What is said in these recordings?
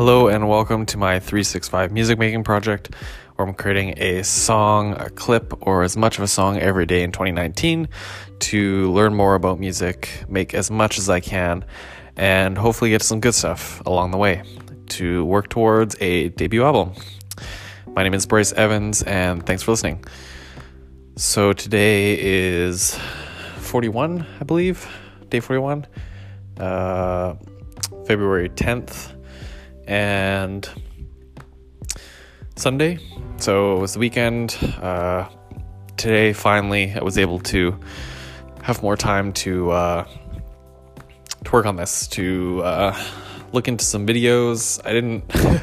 Hello and welcome to my 365 music making project where I'm creating a song, a clip, or as much of a song every day in 2019 to learn more about music, make as much as I can, and hopefully get some good stuff along the way to work towards a debut album. My name is Bryce Evans and thanks for listening. So today is 41, I believe, day 41, uh, February 10th and Sunday. So it was the weekend. Uh, today, finally, I was able to have more time to uh, to work on this, to uh, look into some videos. I didn't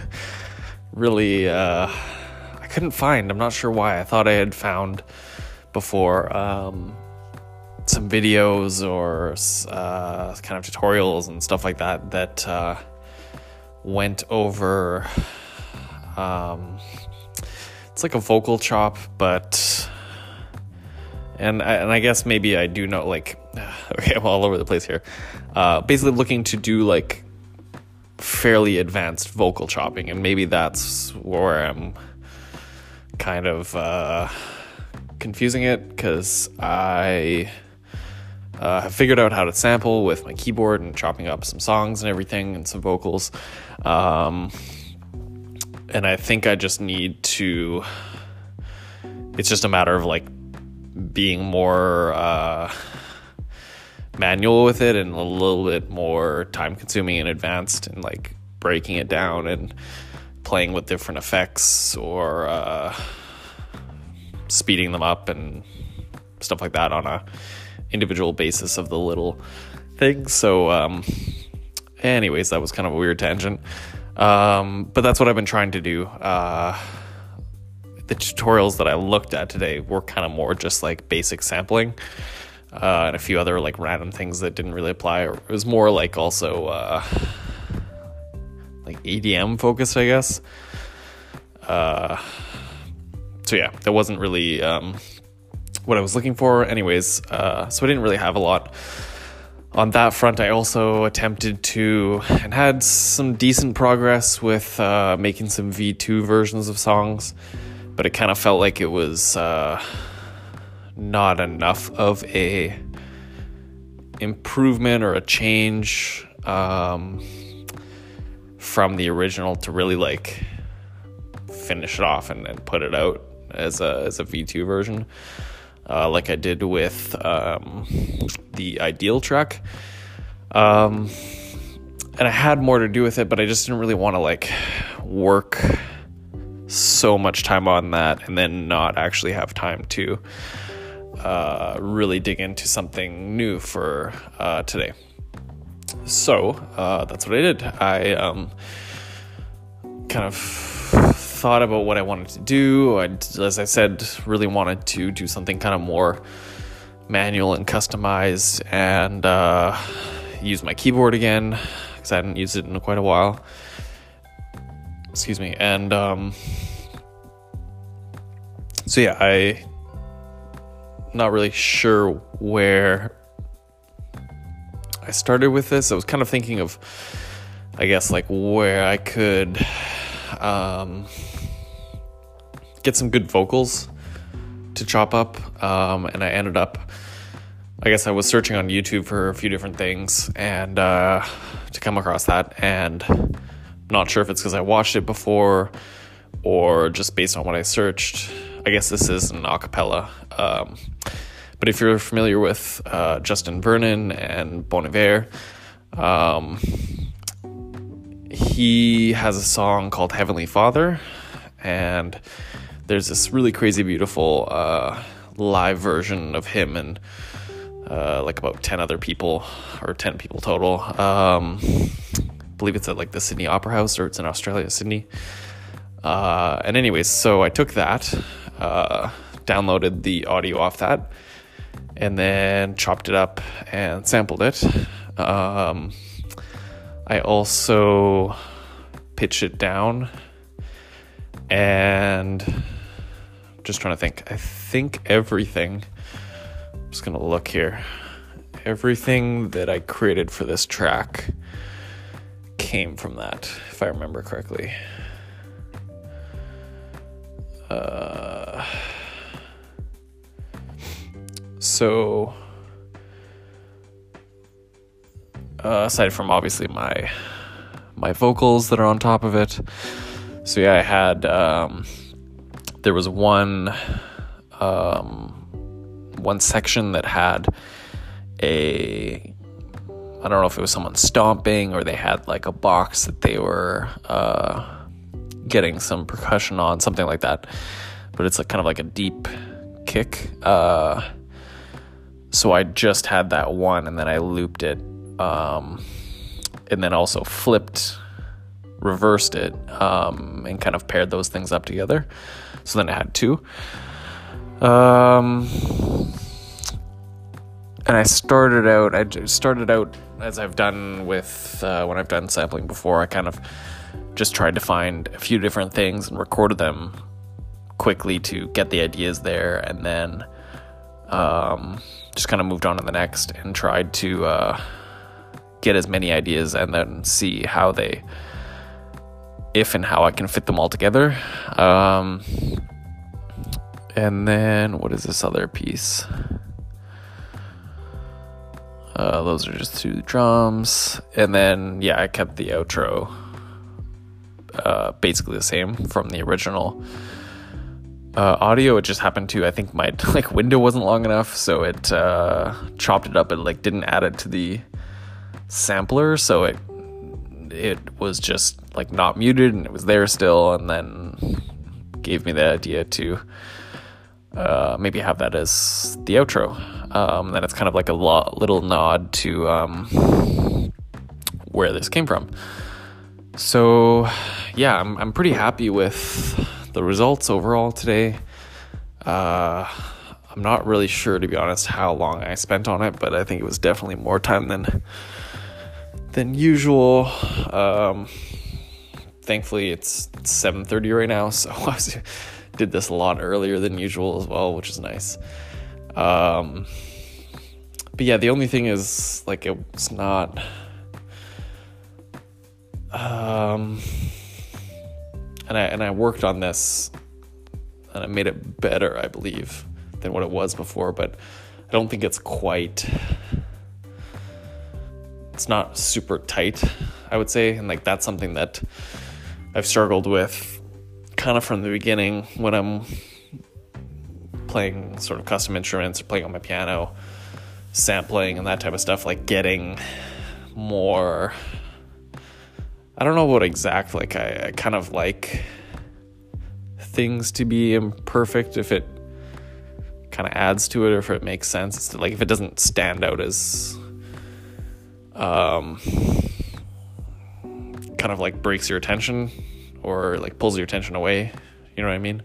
really, uh, I couldn't find. I'm not sure why. I thought I had found before um, some videos or uh, kind of tutorials and stuff like that that uh, went over um, it's like a vocal chop but and I, and I guess maybe I do know like okay I'm all over the place here. Uh, basically looking to do like fairly advanced vocal chopping and maybe that's where I'm kind of uh, confusing it because I uh, have figured out how to sample with my keyboard and chopping up some songs and everything and some vocals. Um, and I think I just need to. It's just a matter of like being more uh, manual with it and a little bit more time consuming and advanced and like breaking it down and playing with different effects or uh, speeding them up and stuff like that on a individual basis of the little things. So, um, anyways, that was kind of a weird tangent. Um, but that's what I've been trying to do. Uh, the tutorials that I looked at today were kind of more just like basic sampling uh, and a few other like random things that didn't really apply. It was more like also uh, like EDM focused, I guess. Uh, so yeah, that wasn't really um, what I was looking for. Anyways, uh, so I didn't really have a lot on that front. I also attempted to and had some decent progress with uh, making some V2 versions of songs, but it kind of felt like it was uh, not enough of a improvement or a change um, from the original to really like finish it off and, and put it out as a as a V2 version uh, like I did with um, the Ideal track. Um, and I had more to do with it, but I just didn't really want to like work so much time on that and then not actually have time to uh, really dig into something new for uh, today. So uh, that's what I did. I um, kind of thought about what I wanted to do. I, as I said, really wanted to do something kind of more manual and customized and uh, use my keyboard again because I hadn't used it in quite a while. Excuse me. And um, so, yeah, I not really sure where I started with this. I was kind of thinking of, I guess, like where I could um, get some good vocals to chop up, um, and I ended up. I guess I was searching on YouTube for a few different things and uh, to come across that, and I'm not sure if it's because I watched it before or just based on what I searched. I guess this is an acapella. Um, but if you're familiar with uh, Justin Vernon and Bon Iver, um, he has a song called Heavenly Father, and there's this really crazy, beautiful uh, live version of him and uh, like about 10 other people, or 10 people total. Um, I believe it's at like the Sydney Opera House, or it's in Australia, Sydney. Uh, and, anyways, so I took that, uh, downloaded the audio off that, and then chopped it up and sampled it. Um, I also pitch it down and just trying to think. I think everything, I'm just going to look here. Everything that I created for this track came from that, if I remember correctly. Uh, so, uh, aside from obviously my my vocals that are on top of it, so yeah, I had um, there was one um, one section that had a I don't know if it was someone stomping or they had like a box that they were uh, getting some percussion on, something like that. But it's like kind of like a deep kick. Uh, so I just had that one and then I looped it. Um, and then also flipped, reversed it, um, and kind of paired those things up together. So then I had two. Um, and I started out. I started out as I've done with uh, when I've done sampling before. I kind of just tried to find a few different things and recorded them quickly to get the ideas there, and then um, just kind of moved on to the next and tried to uh, get as many ideas and then see how they, if and how I can fit them all together. Um, and then what is this other piece? Uh, those are just two drums. And then, yeah, I kept the outro uh, basically the same from the original uh, audio. It just happened to, I think my like window wasn't long enough, so it uh, chopped it up and like didn't add it to the sampler, so it it was just like not muted and it was there still, and then gave me the idea to uh, maybe have that as the outro. Um, then it's kind of like a lo- little nod to um, where this came from. So, yeah, I'm I'm pretty happy with the results overall today. Uh, I'm not really sure, to be honest, how long I spent on it, but I think it was definitely more time than than usual. Um, thankfully, it's 7:30 right now, so I was did this a lot earlier than usual as well, which is nice. Um, but yeah, the only thing is like it's not. Um, and I and I worked on this, and I made it better, I believe, than what it was before. But I don't think it's quite. Not super tight, I would say, and like that's something that I've struggled with kind of from the beginning when I'm playing sort of custom instruments or playing on my piano, sampling and that type of stuff, like getting more. I don't know what exact, like, I, I kind of like things to be imperfect if it kind of adds to it or if it makes sense. It's like if it doesn't stand out as um, kind of like breaks your attention or like pulls your attention away. You know what I mean?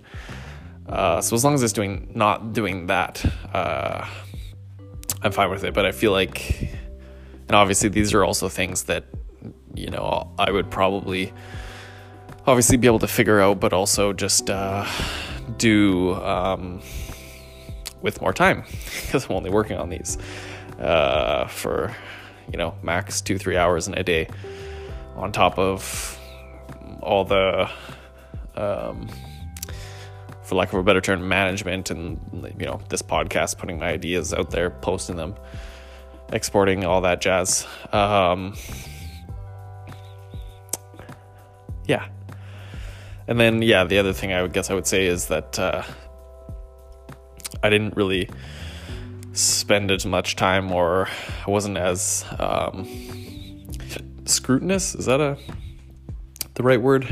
Uh, so as long as it's doing not doing that, uh, I'm fine with it. But I feel like, and obviously these are also things that you know I would probably obviously be able to figure out, but also just uh, do um, with more time because I'm only working on these uh, for you know max two three hours in a day on top of all the, um, for lack of a better term, management and you know this podcast, putting my ideas out there, posting them, exporting all that jazz. Um, yeah, and then yeah, the other thing I would guess I would say is that uh, I didn't really spend as much time, or I wasn't as um, scrutinous. Is that a the right word.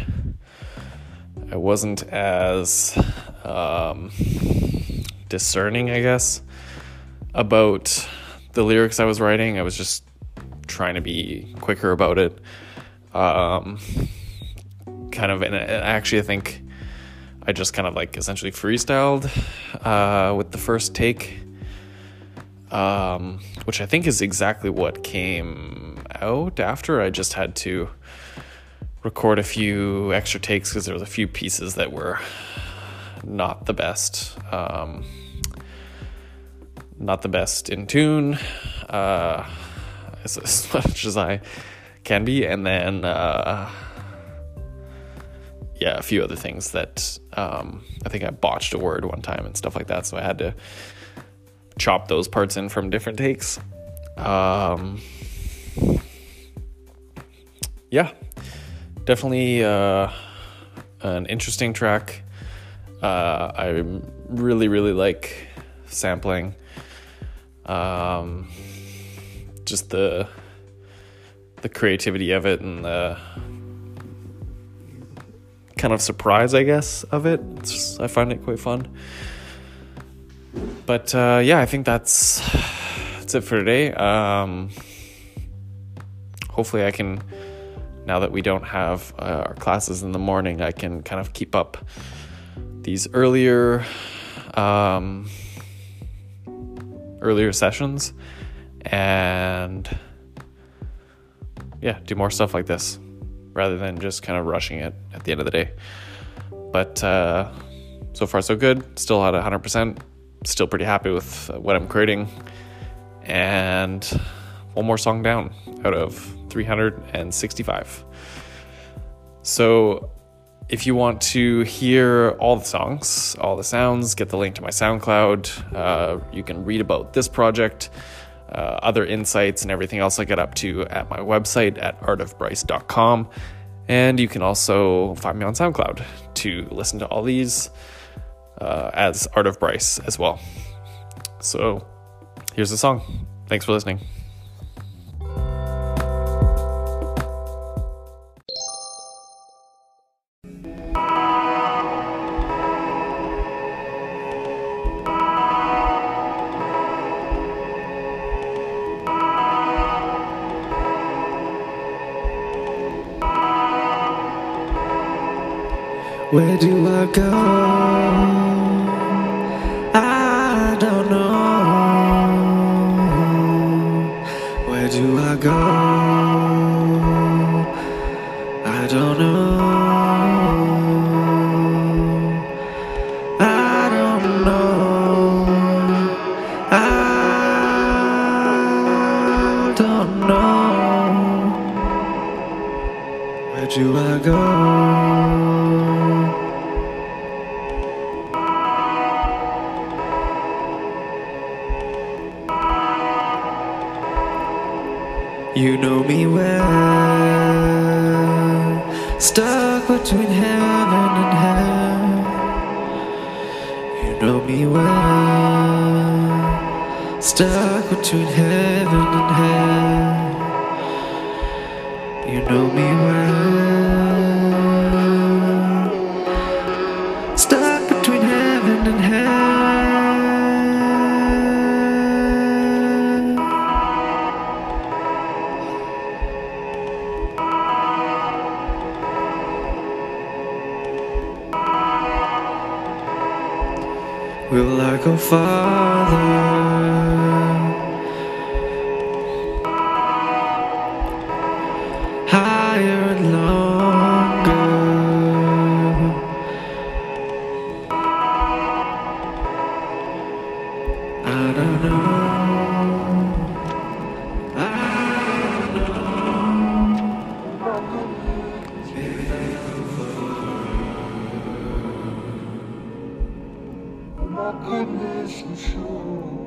I wasn't as um, discerning, I guess, about the lyrics I was writing. I was just trying to be quicker about it. Um, kind of, and actually, I think I just kind of like essentially freestyled uh, with the first take, um, which I think is exactly what came out after. I just had to record a few extra takes because there was a few pieces that were not the best. Um, not the best in tune. Uh, as, as, much as I can be, and then uh, yeah, a few other things that um, I think I botched a word one time and stuff like that, so I had to chop those parts in from different takes. Um, yeah, definitely uh, an interesting track. Uh, I really, really like sampling. Um, just the the creativity of it and the kind of surprise, I guess, of it. Just, I find it quite fun. But uh, yeah, I think that's that's it for today. Um, hopefully, I can now that we don't have uh, our classes in the morning, I can kind of keep up these earlier um, earlier sessions and yeah, do more stuff like this rather than just kind of rushing it at the end of the day. But uh, so far, so good. Still at 100%. Still pretty happy with what I'm creating. And one more song down out of 365. So if you want to hear all the songs, all the sounds, get the link to my SoundCloud. Uh, you can read about this project, uh, other insights, and everything else I get up to at my website at artofbryce.com. And you can also find me on SoundCloud to listen to all these uh, as Art of Bryce as well. So here's the song. Thanks for listening. Where do I go? Know. Where do I go? You know me well, stuck between heaven and hell. You know me well, stuck between heaven and hell. You know me well, stuck between heaven and hell. We will I go farther? Goodness, I'm sure.